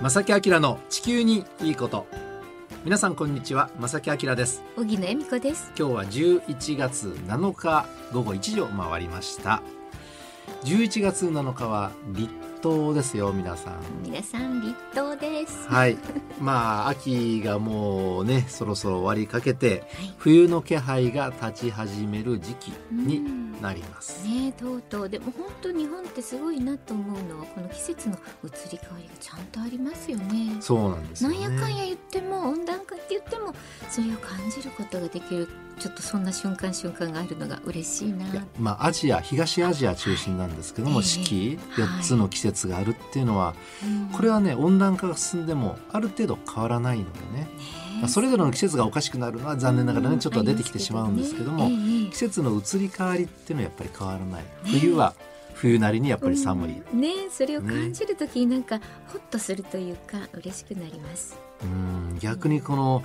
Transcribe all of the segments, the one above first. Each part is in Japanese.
正木明の地球にいいこと皆さんこんにちは。正木明です。小木野恵美子です。今日は11月7日午後1時を回りました。11月7日は立冬ですよ皆さん。皆さん立冬です。はい。まあ秋がもうねそろそろ終わりかけて、はい。冬の気配が立ち始める時期になります、ねえとうとう。でも本当日本ってすごいなと思うのはこの季節の移り変わりがちゃんとありますよね。そうなんですよね。なんやかんや言っても温暖化って言ってもそれを感じることができるちょっとそんな瞬間瞬間があるのが嬉しいな。いやまあアジア東アジア中心なんですけども、はい四季ええ4つの季節があるっていうのは、うん。これはね温暖化が進んでもある程度変わらないのでね、それぞれの季節がおかしくなるのは残念ながらねちょっとは出てきてしまうんですけども、季節の移り変わりっていうのはやっぱり変わらない。冬は冬なりにやっぱり寒い、うん。ねえそれを感じるときになんかホッとするというか嬉しくなります。うん。逆にこの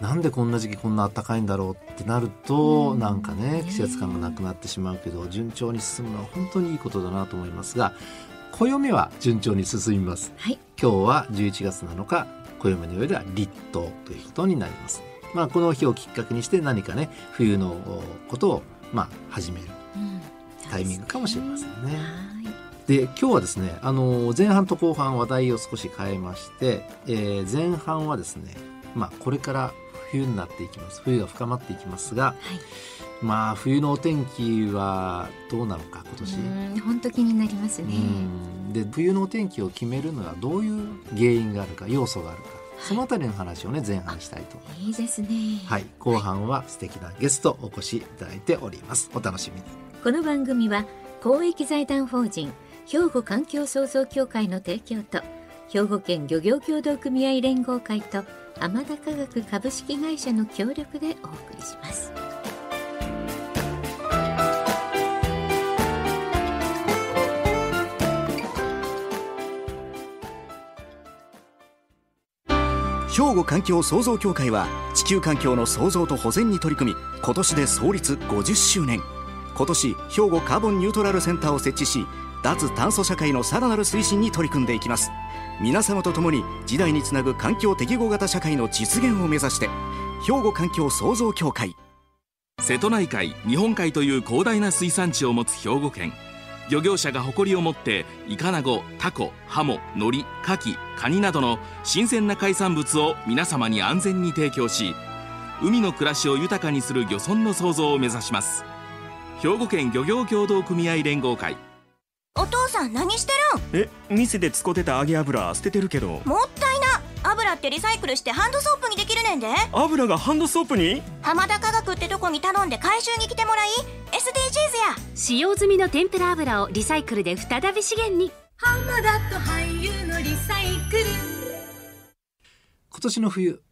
なんでこんな時期こんな暖かいんだろうってなると、うん。なんかねね季節感がなくなってしまうけど順調に進むのは本当にいいことだなと思いますが暦は順調に進みます。はい。今日は11月7日暦の上では立冬ということになります。まあこの日をきっかけにして何かね冬のことをまあ始める。うん。タイミングかもしれませんね。はいで今日はですねあの前半と後半話題を少し変えまして、えー前半はですねまあこれから冬になっていきます。冬が深まっていきますがはい。まあ冬のお天気はどうなのか今年。うん本当気になりますね。うん。で冬のお天気を決めるのはどういう原因があるか要素があるか。そのあたりの話をね前半したいと思います。いいですね。はい。後半は素敵なゲストお越しいただいております。お楽しみに。この番組は公益財団法人兵庫環境創造協会の提供と兵庫県漁業協同組合連合会と天田科学株式会社の協力でお送りします。兵庫環境創造協会は地球環境の創造と保全に取り組み今年で創立50周年。今年兵庫カーボンニュートラルセンターを設置し脱炭素社会のさらなる推進に取り組んでいきます。皆様と共に時代につなぐ環境適合型社会の実現を目指して兵庫環境創造協会。瀬戸内海日本海という広大な水産地を持つ兵庫県。漁業者が誇りを持ってイカナゴタコハモノリカキカニなどの新鮮な海産物を皆様に安全に提供し海の暮らしを豊かにする漁村の創造を目指します。兵庫県漁業協同組合連合会。お父さん何してえ店で使ってた揚げ油捨ててるけど。るんもったいな。油ってリサイクルしてハンドソープにできるねんで。油がハンドソープに？浜田科学ってとこに頼んで回収に来てもらい。SDGs や。使用済みの天ぷら油をリサイクルで再び資源に。今年の冬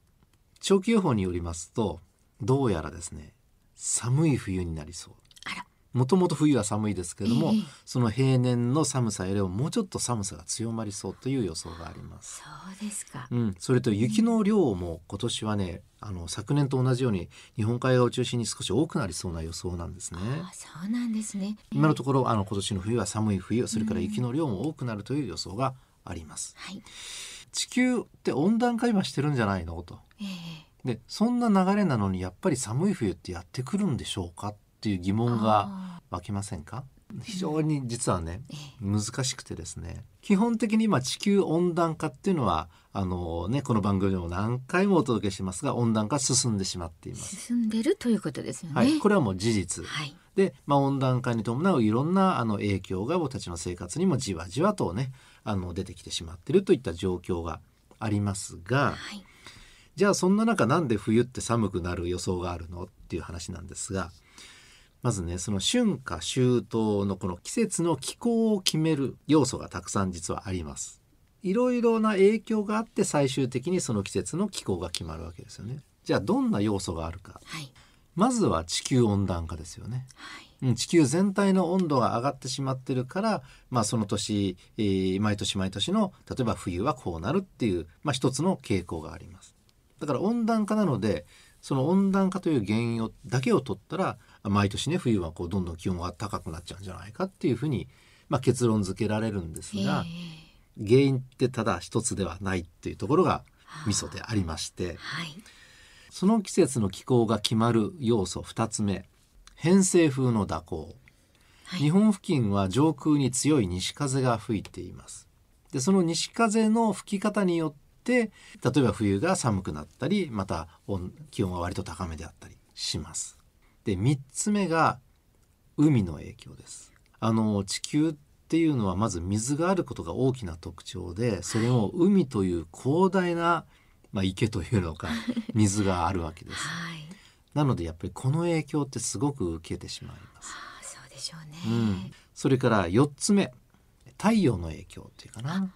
長期予報によりますとどうやらですね寒い冬になりそうもともと冬は寒いですけれども、ええ。その平年の寒さよりももうちょっと寒さが強まりそうという予想があります。そうですか。うん、それと雪の量も今年はねあの昨年と同じように日本海側を中心に少し多くなりそうな予想なんですね。あそうなんですね。今のところあの今年の冬は寒い冬それから雪の量も多くなるという予想があります。はい。地球って温暖化今してるんじゃないの？と。ええ。でそんな流れなのにやっぱり寒い冬ってやってくるんでしょうか？っていう疑問があ湧きませんか？非常に実はねえ難しくてですね。基本的に今地球温暖化っていうのはあのねこの番組でも何回もお届けしてますが温暖化進んでしまっています。進んでるということですよね。はい、これはもう事実。はい。で、まあ、温暖化に伴ういろんなあの影響が僕たちの生活にもじわじわとねあの出てきてしまっているといった状況がありますが、はい。じゃあそんな中なんで冬って寒くなる予想があるの？っていう話なんですがまずねその春夏秋冬のこの季節の気候を決める要素がたくさん実はあります。いろいろな影響があって最終的にその季節の気候が決まるわけですよね。じゃあどんな要素があるか。はいまずは地球温暖化ですよね。はいうん地球全体の温度が上がってしまってるから、まあ、その年、えー毎年毎年の例えば冬はこうなるっていう、まあ、一つの傾向があります。だから温暖化なのでその温暖化という原因をだけを取ったら毎年ね冬はこうどんどん気温が高くなっちゃうんじゃないかっていうふうに、まあ、結論付けられるんですが、原因ってただ一つではないっていうところがミソでありましてはい。その季節の気候が決まる要素2つ目偏西風の蛇行、はい。日本付近は上空に強い西風が吹いています。でその西風の吹き方によって例えば冬が寒くなったりまた温気温が割と高めであったりしますで3つ目が海の影響です。あの地球っていうのはまず水があることが大きな特徴でそれも海という広大な、まあ、池というのか 水があるわけです。はい。なのでやっぱりこの影響ってすごく受けてしまいます、あそうでしょうね、うん、それから4つ目太陽の影響っていうかな。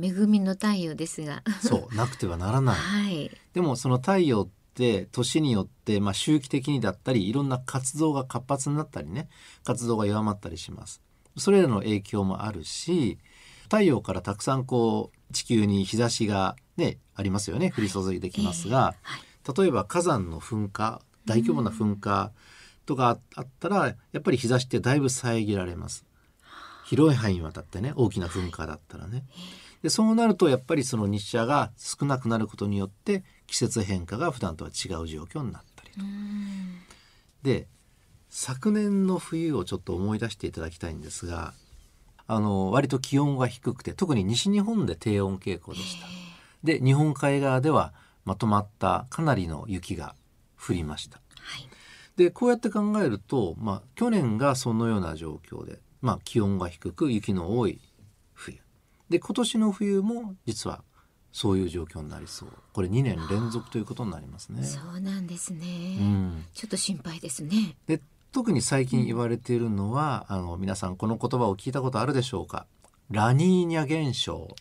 恵みの太陽ですが。そうなくてはならない。はい。でもその太陽って年によって、まあ、周期的にだったりいろんな活動が活発になったりね活動が弱まったりします。それらの影響もあるし太陽からたくさんこう地球に日差しがねありますよね。降り注いできますが、はい。例えば火山の噴火大規模な噴火とかあったらやっぱり日差しってだいぶ遮られます。広い範囲にわたってね大きな噴火だったらね。でそうなるとやっぱりその日射が少なくなることによって季節変化が普段とは違う状況になったりと。うん。で昨年の冬をちょっと思い出していただきたいんですがあの割と気温が低くて特に西日本で低温傾向でした。で日本海側ではまとまったかなりの雪が降りました。はい。でこうやって考えると、まあ、去年がそのような状況で、まあ、気温が低く雪の多い冬。で今年の冬も実はそういう状況になりそう。これ2年連続ということになりますね。そうなんですね、うん、ちょっと心配ですね。で特に最近言われているのは、あの皆さんこの言葉を聞いたことあるでしょうか？ラニーニャ現象。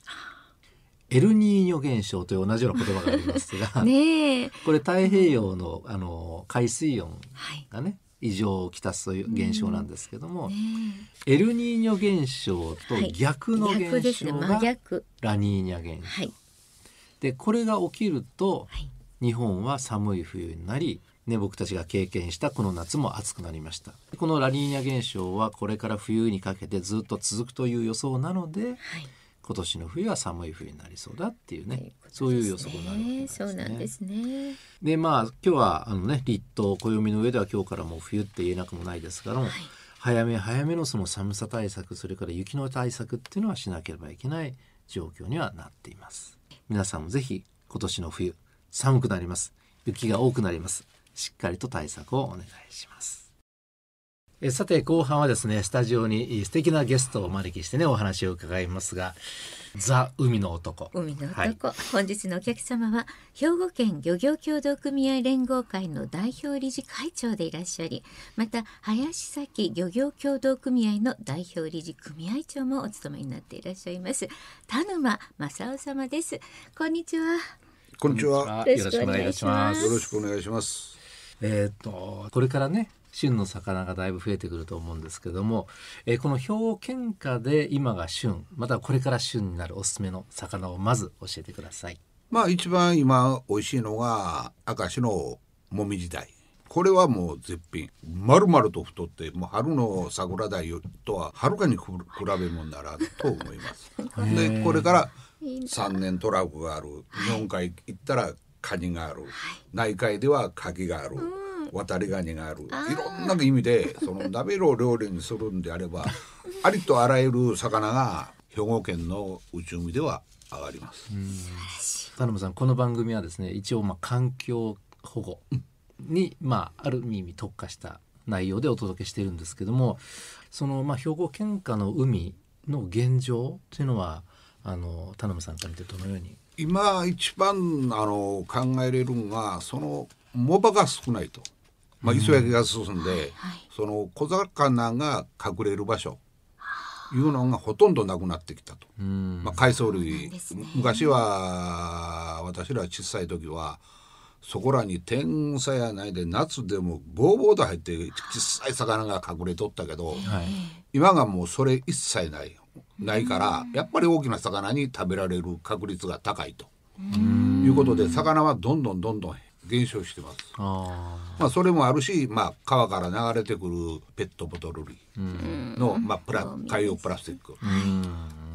エルニーニョ現象という同じような言葉がありますが、ねえ。これ太平洋のあの海水温はい。がね異常をきたすという現象なんですけども、ねエルニーニョ現象とはい逆の逆ですね。現象がラニーニャ現象、はいでこれが起きるとはい。日本は寒い冬になり、ね、僕たちが経験したこの夏も暑くなりました。このラニーニャ現象はこれから冬にかけてずっと続くという予想なのではい。今年の冬は寒い冬になりそうだっていうねということですそういう予測になるわけですそうなんですね。でまあ今日はあのね立冬暦の上では今日からもう冬って言えなくもないですからも、はい。早め早めのその寒さ対策それから雪の対策っていうのはしなければいけない状況にはなっています皆さんもぜひ今年の冬寒くなります。雪が多くなります。しっかりと対策をお願いします。えさて後半はですねスタジオに素敵なゲストをお招きしてねお話を伺いますがザ海の男。海の男、はい。本日のお客様は兵庫県漁業協同組合連合会の代表理事会長でいらっしゃりまた林崎漁業協同組合の代表理事組合長もお務めになっていらっしゃいます。田沼正夫様です。こんにちは。こんにちは。よろしくお願いします。よろしくお願いします。えー、とこれからね旬の魚がだいぶ増えてくると思うんですけども、えーこの兵庫県下で今が旬またこれから旬になるおすすめの魚をまず教えてください。まあ一番今美味しいのが明石のもみじ鯛。これはもう絶品。丸々と太ってもう春の桜鯛とははるかにく比べ物ならんと思います。でこれから三年トラフがある。日本海行ったらカニがある。内海ではカキがある。渡りガニがある。いろんな意味でその鍋を料理にするんであれば ありとあらゆる魚が兵庫県の内海では上がります。田沼さんこの番組はですね一応まあ環境保護に、まあ、ある意味特化した内容でお届けしているんですけどもそのまあ兵庫県下の海の現状というのはあの田沼さんから見てどのように？今一番あの考えれるのがその藻場が少ないと、まあ、磯焼きが進んで、その小魚が隠れる場所。いうのがほとんどなくなってきたと、うん。まあ、海藻類、ね。昔は私ら小さい時はそこらに天さやないで夏でもボーボーと入って小さい魚が隠れとったけど、はい。今がもうそれ一切ない。ないからやっぱり大きな魚に食べられる確率が高いと。いうことで魚はどんどんどんどん減少してます。あまあ、それもあるし、まあ、川から流れてくるペットボトル類の、まあ、プラ海洋プラスチック、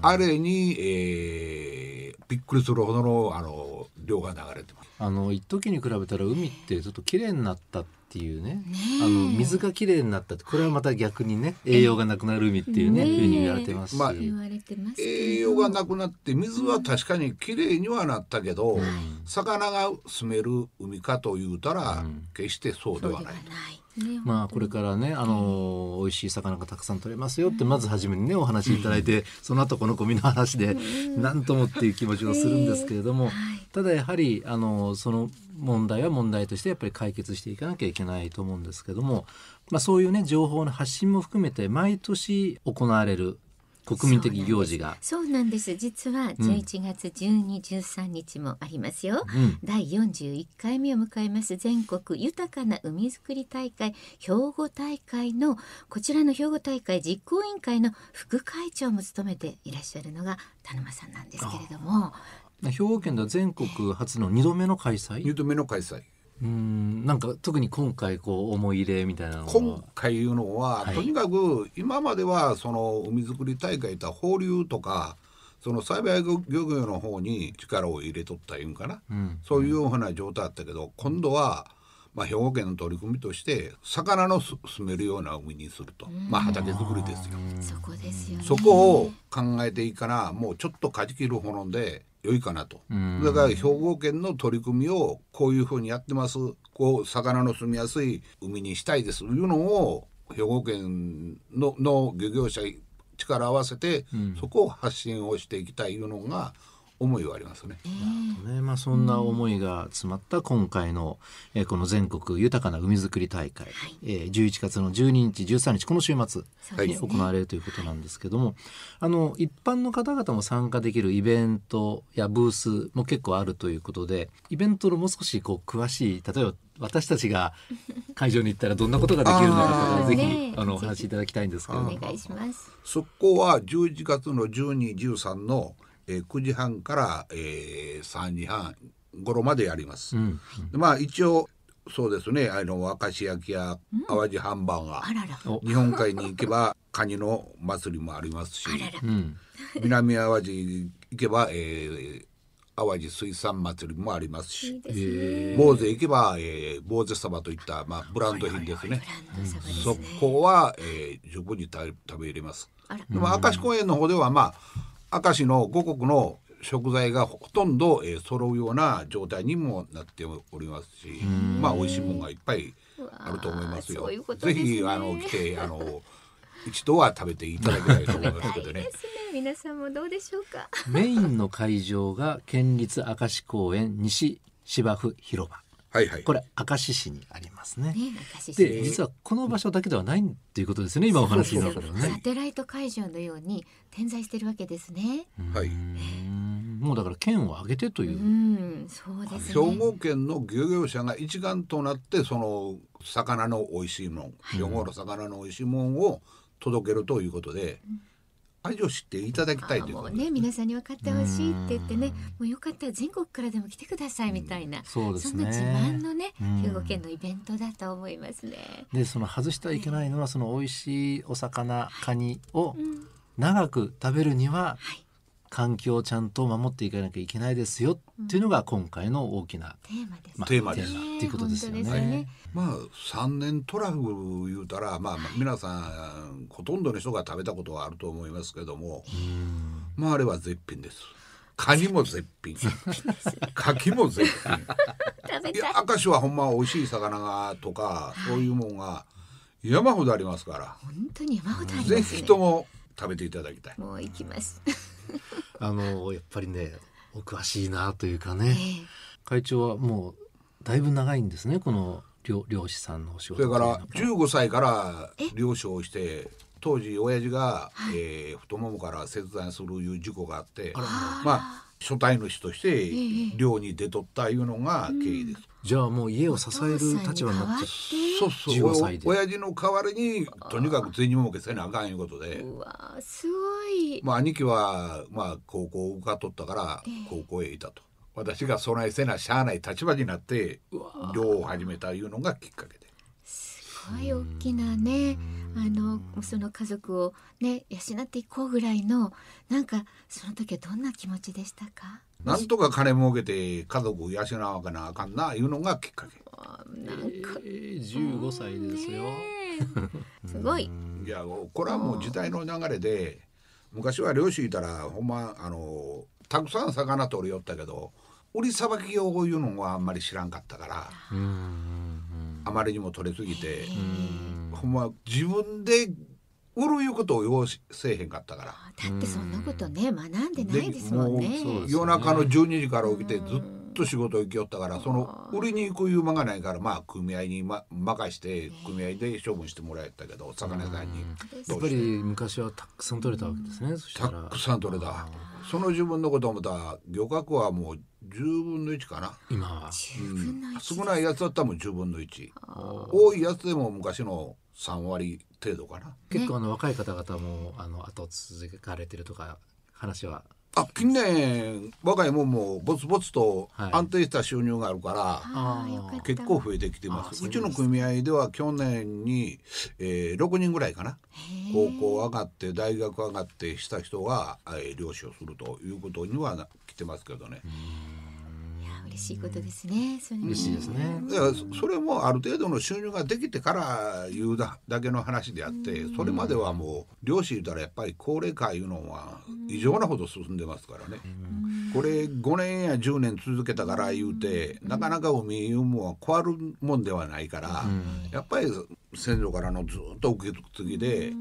あれに、えーびっくりするほどのあの量が流れてます。あの一時に比べたら海ってちょっと綺麗になったっていうね。あの水が綺麗になったってこれはまた逆にね栄養がなくなる海っていうね、ふうに言われてますし、まあ栄養がなくなって水は確かにきれいにはなったけど、魚が住める海かというたら、決してそうではない。ねまあこれからね、あの美味しい魚がたくさん取れますよってまず初めにねお話しいただいて、その後このゴミの話で何ともっていう気持ちをするんですけれども、ただやはりあのその問題は問題としてやっぱり解決していかなきゃいけないと思うんですけども、まあ、そういうね情報の発信も含めて毎年行われる国民的行事が。そうなんです。実は11月12、13日もありますよ、うん。第41回目を迎えます。全国豊かな海づくり大会兵庫大会のこちらの兵庫大会実行委員会の副会長も務めていらっしゃるのが田沼さんなんですけれども兵庫県では全国初の2度目の開催？二度目の開催。うんなんか特に今回こう思い入れみたいなのは。今回いうのは、はい。とにかく今まではその海づくり大会とは放流とかその栽培漁業の方に力を入れとったいうんかな、うんそういうような状態だったけど今度は、まあ、兵庫県の取り組みとして魚のす住めるような海にすると、まあ、畑作りですよ。そこですよね。そこを考えていいかな。もうちょっとかじきるほどで良いかなと、ん。だから兵庫県の取り組みをこういうふうにやってます。こう魚の住みやすい海にしたいです。というのを兵庫県のの漁業者力を合わせて、そこを発信をしていきたい。いうのが思いはありますね。ねまあ、そんな思いが詰まった今回の、えーこの全国豊かな海づくり大会、えー11月の12日13日この週末に行われるということなんですけども、あの一般の方々も参加できるイベントやブースも結構あるということでイベントのもう少しこう詳しい例えば私たちが 会場に行ったらどんなことができるのかとかぜひ、ね。あのお話しいただきたいんですけどおも。願いします。そこは11月の12、13の、えー9時半から、えー3時半頃までやります。うん。でまあ一応そうですね。あの明石焼きや淡路ハンバーガー、あらら。お。日本海に行けば カニの祭りもありますし南淡路行けば、えー淡路水産祭りもありますいし坊主行けば、えー、坊主サバといった、まあ、ブランド品ですね。ブランドサバですそねこは、えー、十分に食べれます。でも明石公園の方ではまあ明石の五穀の食材がほとんど、えー、揃うような状態にもなっておりますし、まあ美味しいものがいっぱいあると思いますよ。すねひあの来てあの一度は食べていただきたいと思いますけどね。で。すね。皆さんもどうでしょうか？メインの会場が県立明石公園西芝生広場はいはい。これ明石市にありますね。ね明石市で実はこの場所だけではないっていうことですよね今お話の中ではサね。テライト会場のように点在してるわけですねはい。うんもうだから県を挙げてというう、んそうです兵ね庫県の漁業者が一丸となってその魚の美味しいもん、兵庫の魚の美味しいもんを届けるということで、味を知っていただきたいというもうね皆さんに分かってほしいって言ってねもうよかったら全国からでも来てくださいみたいな、そうですね。んな自慢のねうん。兵庫県のイベントだと思いますね。でその外してはいけないのはその美味しいお魚カニを長く食べるにははい環境をちゃんと守っていかなきゃいけないですよっていうのが今回の大きな、テーマです、まあテーマですっていうことですよね。ね。まあ3年トラフ言うたら、まあ、まあ皆さんほとんどの人が食べたことはあると思いますけどもまああれは絶品です。カニも絶品。カキも絶品。いや明石はほんま美味しい魚がとかそういうもんが山ほどありますから。本当に山ほどありぜますね。ひとも食べていただきたい。もう行きます。あのやっぱりねお詳しいなというかえね、え会長はもうだいぶ長いんですねこの漁漁師さんのお仕事それからというの15歳から漁師をして当時親父が、えー太ももから切断するいう事故があってまあ初対主として漁に出とったいうのが経緯です。じゃあもう家を支える立場になってそうそう15歳でお親父の代わりにとにかく銭儲けせなあかんいうことで、うわすごい。まあ、兄貴は、まあ、高校を受かっとったから高校へいたと。私が備えせなしゃあない立場になって漁を始めたいうのがきっかけで。ごい大きなねあのその家族をね養っていこうぐらいのなんかその時はどんな気持ちでしたか？なんとか金儲けて家族を養わなあかんないうのがきっかけ。なんかえー、15歳ですよ。すごい。いやこれはもう時代の流れで昔は漁師いたらほんまあのたくさん魚取りよったけど売りさばき用いうのはあんまり知らんかったからあまりにも取れすぎてほんま自分で売るいうことを要しせえへんかったから。だってそんなことね学んでないですもんね。そうです夜中の12時から起きてずっと仕事行きよったからその売りに行くいう間がないからまあ組合に、ま、任して組合で処分してもらえたけど魚屋さんに。やっぱり昔はたくさん取れたわけですね。たくさん取れた。その自分のことを思ったら漁獲はもう10分の1かな、今は。うん、少ないやつだったらもう10分の1多いやつでも昔の3割程度かな。結構あの若い方々もあの後続かれてるとか話は。あ近年若いもんもぼつぼつとはい安定した収入があるから、あーよかった。結構増えてきてます。ううちの組合では去年に、えー、6人ぐらいかな。高校上がって大学上がってした人が、えー、漁師をするということにはな来てますけどね、嬉しいことですね。それね。嬉しいですね。だからそそれもある程度の収入ができてから言うだだけの話であってそれまではもう漁師言うたらやっぱり高齢化いうのは異常なほど進んでますからね。これ5年や10年続けたから言うてなかなか海いうもんは変わるもんではないからやっぱり先祖からのずっと受け継ぎで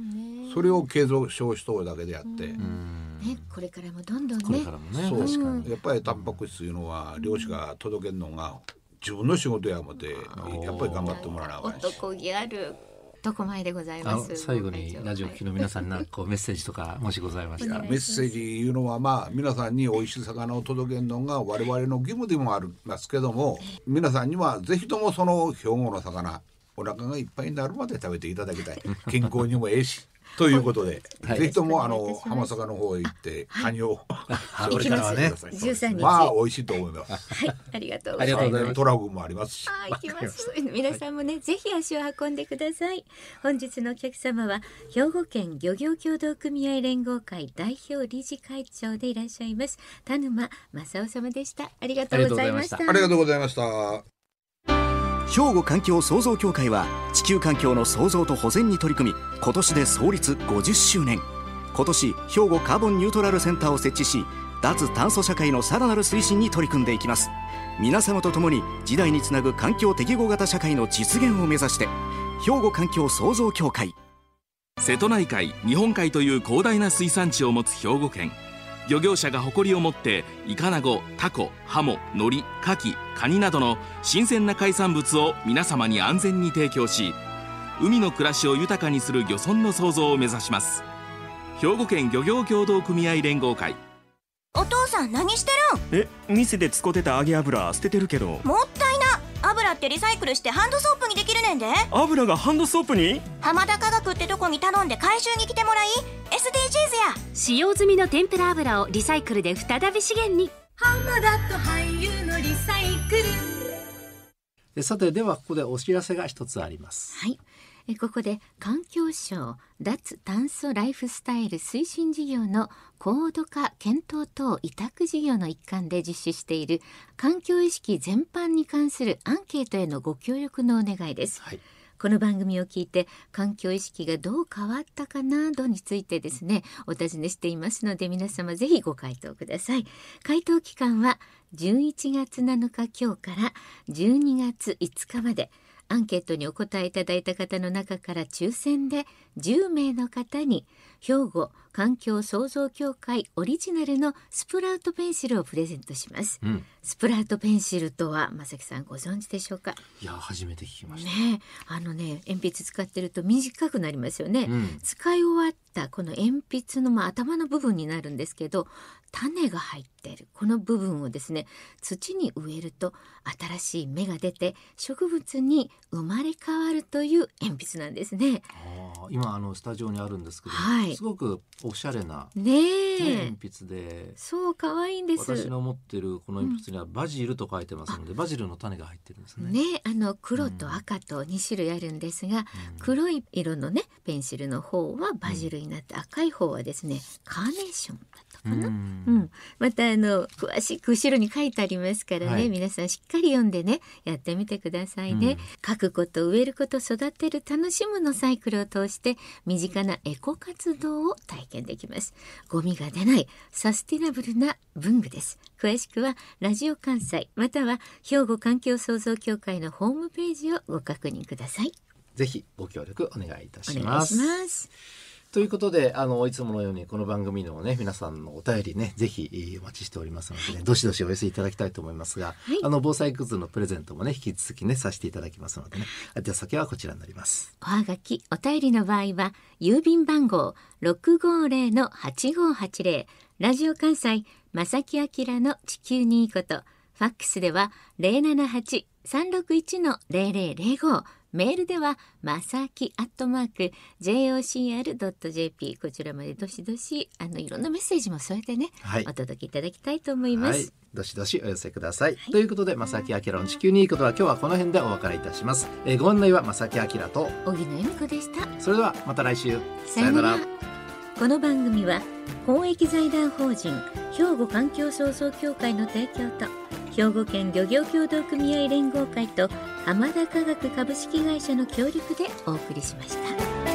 それを継続しとるだけであって。ねこれからもどんどんね。これからもね。そう確かに。やっぱりタンパク質いうのは漁師が届けるのが自分の仕事や思ってやっぱり頑張ってもらわなあかんし。男気ある男前でございます。最後にラジオはい聞きの皆さんになこうメッセージとか もしございましたら。メッセージいうのはまあ皆さんに美味しい魚を届けるのが我々の義務でもありますけども皆さんにはぜひともその兵庫の魚お腹がいっぱいになるまで食べていただきたい。健康にもええしということで、はいぜひともあの浜坂の方へ行ってカニをこれからはね13 日まあ美味しいと思います。はいありがとうございますトラフグもありますし。はい、行きます。皆さんもね、ぜひ足を運んでください。本日のお客様は、兵庫県漁業協同組合連合会代表理事会長でいらっしゃいます。田沼正夫様でした。ありがとうございました。ありがとうございました。兵庫環境創造協会は地球環境の創造と保全に取り組み今年で創立50周年。今年兵庫カーボンニュートラルセンターを設置し脱炭素社会のさらなる推進に取り組んでいきます。皆様と共に時代につなぐ環境適合型社会の実現を目指して兵庫環境創造協会。瀬戸内海日本海という広大な水産地を持つ兵庫県。漁業者が誇りを持ってイカナゴタコハモノリカキカニなどの新鮮な海産物を皆様に安全に提供し海の暮らしを豊かにする漁村の創造を目指します。兵庫県漁業協同組合連合会。お父さん何してえ店で使ってた揚げ油捨ててるけど。るんもったいな油ってリサイクルしてハンドソープにできるねんで。油がハンドソープに？浜田科学ってとこに頼んで回収に来てもらい SDGs や。使用済みの天ぷら油をリサイクルで再び資源に。でさてではここでお知らせが一つあります。はい。えここで環境省脱炭素ライフスタイル推進事業の高度化検討等委託事業の一環で実施している環境意識全般に関するアンケートへのご協力のお願いです。はい。この番組を聞いて環境意識がどう変わったかなどについてですねお尋ねしていますので皆様ぜひご回答ください回答期間は11月7日今日から12月5日までアンケートにお答えいただいた方の中から抽選で10名の方に兵庫環境創造協会オリジナルのスプラウトペンシルをプレゼントします、うん。スプラウトペンシルとは正木さんご存知でしょうか？いや初めて聞きました。ねえ。あのね鉛筆使ってると短くなりますよね、うん。使い終わったこの鉛筆の、まあ、頭の部分になるんですけど種が入っている。この部分をですね土に植えると新しい芽が出て植物に生まれ変わるという鉛筆なんですね。今あのスタジオにあるんですけど、はいすごくおしゃれな、ね鉛筆でそう可愛いんです。私の持ってるこの鉛筆にはバジルと書いてますので、バジルの種が入ってるんですね。ね、あの黒と赤と2種類あるんですが、黒い色のねペンシルの方はバジルになって、赤い方はですねカーネーションだったかな？ううん。ん、またあの詳しく後ろに書いてありますからね、はい。皆さんしっかり読んでねやってみてくださいね、書くこと植えること育てる楽しむのサイクルを通して身近なエコ活動を体験できます。ゴミが出ないサスティナブルな文具です。詳しくはラジオ関西または兵庫環境創造協会のホームページをご確認ください。ぜひご協力お願いいたしお願いします。ということであのいつものようにこの番組のね皆さんのお便りねぜひえーお待ちしておりますのでねどしどしお寄せいただきたいと思いますが、はいあの防災グッズのプレゼントもね引き続きねさせていただきますのでね宛先はこちらになります。おはがき、お便りの場合は、郵便番号650-8580、ラジオ関西、正木明の地球にいいこと、ファックスでは078-361-0005、メールでは、まさきアットマーク、jocr.jp、こちらまでどしどし、あの、いろんなメッセージも添えてね、はいお届けいただきたいと思います。はい、どしどしお寄せください。ということで正木明の地球にいいことは今日はこの辺でお別れいたします。えーご案内は正木明と荻野恵美子でした。それではまた来週さよならこの番組は公益財団法人兵庫環境創造協会の提供と兵庫県漁業協同組合連合会と浜田科学株式会社の協力でお送りしました。